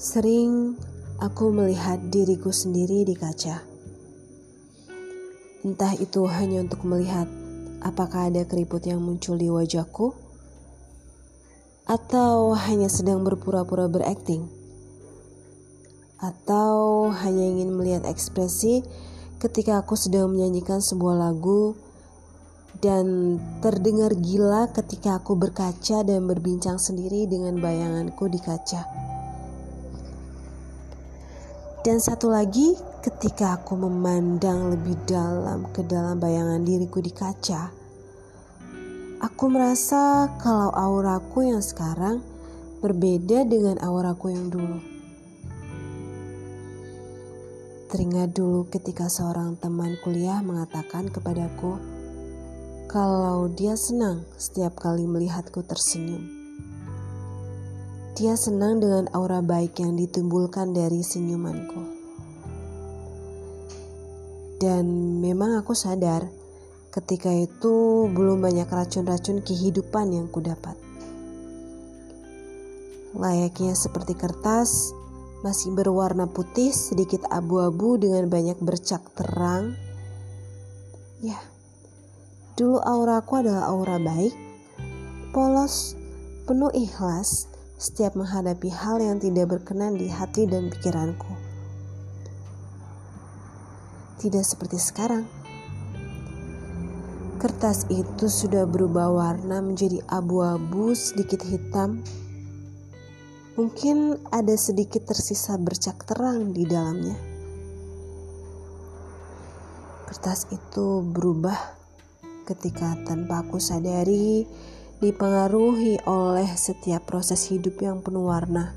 Sering aku melihat diriku sendiri di kaca. Entah itu hanya untuk melihat apakah ada keriput yang muncul di wajahku, atau hanya sedang berpura-pura berakting, atau hanya ingin melihat ekspresi ketika aku sedang menyanyikan sebuah lagu dan terdengar gila ketika aku berkaca dan berbincang sendiri dengan bayanganku di kaca. Dan satu lagi, ketika aku memandang lebih dalam ke dalam bayangan diriku di kaca, aku merasa kalau auraku yang sekarang berbeda dengan auraku yang dulu. Teringat dulu ketika seorang teman kuliah mengatakan kepadaku kalau dia senang setiap kali melihatku tersenyum. Dia senang dengan aura baik yang ditimbulkan dari senyumanku. Dan memang aku sadar ketika itu belum banyak racun-racun kehidupan yang kudapat. Layaknya seperti kertas, masih berwarna putih sedikit abu-abu dengan banyak bercak terang. Ya, dulu auraku adalah aura baik, polos, penuh ikhlas, setiap menghadapi hal yang tidak berkenan di hati dan pikiranku. Tidak seperti sekarang. Kertas itu sudah berubah warna menjadi abu-abu sedikit hitam. Mungkin ada sedikit tersisa bercak terang di dalamnya. Kertas itu berubah ketika tanpa aku sadari dipengaruhi oleh setiap proses hidup yang penuh warna.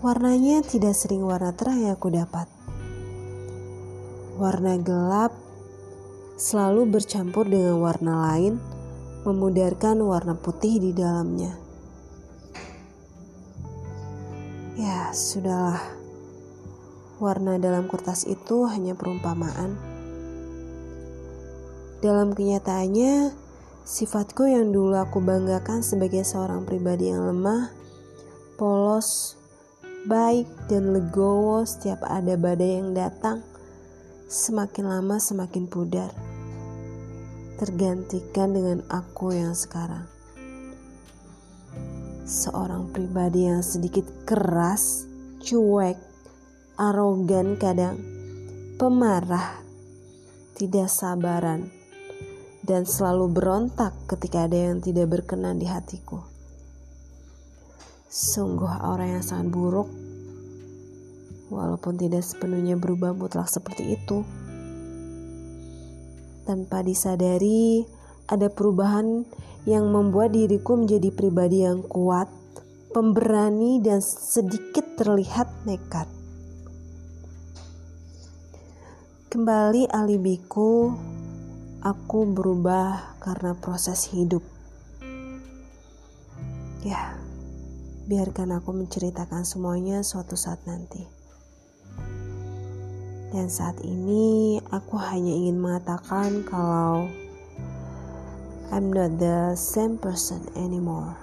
Warnanya tidak sering warna terang yang aku dapat. Warna gelap selalu bercampur dengan warna lain, memudarkan warna putih di dalamnya. Ya, sudahlah. Warna dalam kertas itu hanya perumpamaan. Dalam kenyataannya, Sifatku yang dulu aku banggakan sebagai seorang pribadi yang lemah, polos, baik, dan legowo setiap ada badai yang datang, semakin lama semakin pudar. Tergantikan dengan aku yang sekarang. Seorang pribadi yang sedikit keras, cuek, arogan kadang, pemarah, tidak sabaran dan selalu berontak ketika ada yang tidak berkenan di hatiku. Sungguh orang yang sangat buruk, walaupun tidak sepenuhnya berubah mutlak seperti itu. Tanpa disadari, ada perubahan yang membuat diriku menjadi pribadi yang kuat, pemberani, dan sedikit terlihat nekat. Kembali alibiku aku berubah karena proses hidup. Ya, biarkan aku menceritakan semuanya suatu saat nanti. Dan saat ini aku hanya ingin mengatakan kalau I'm not the same person anymore.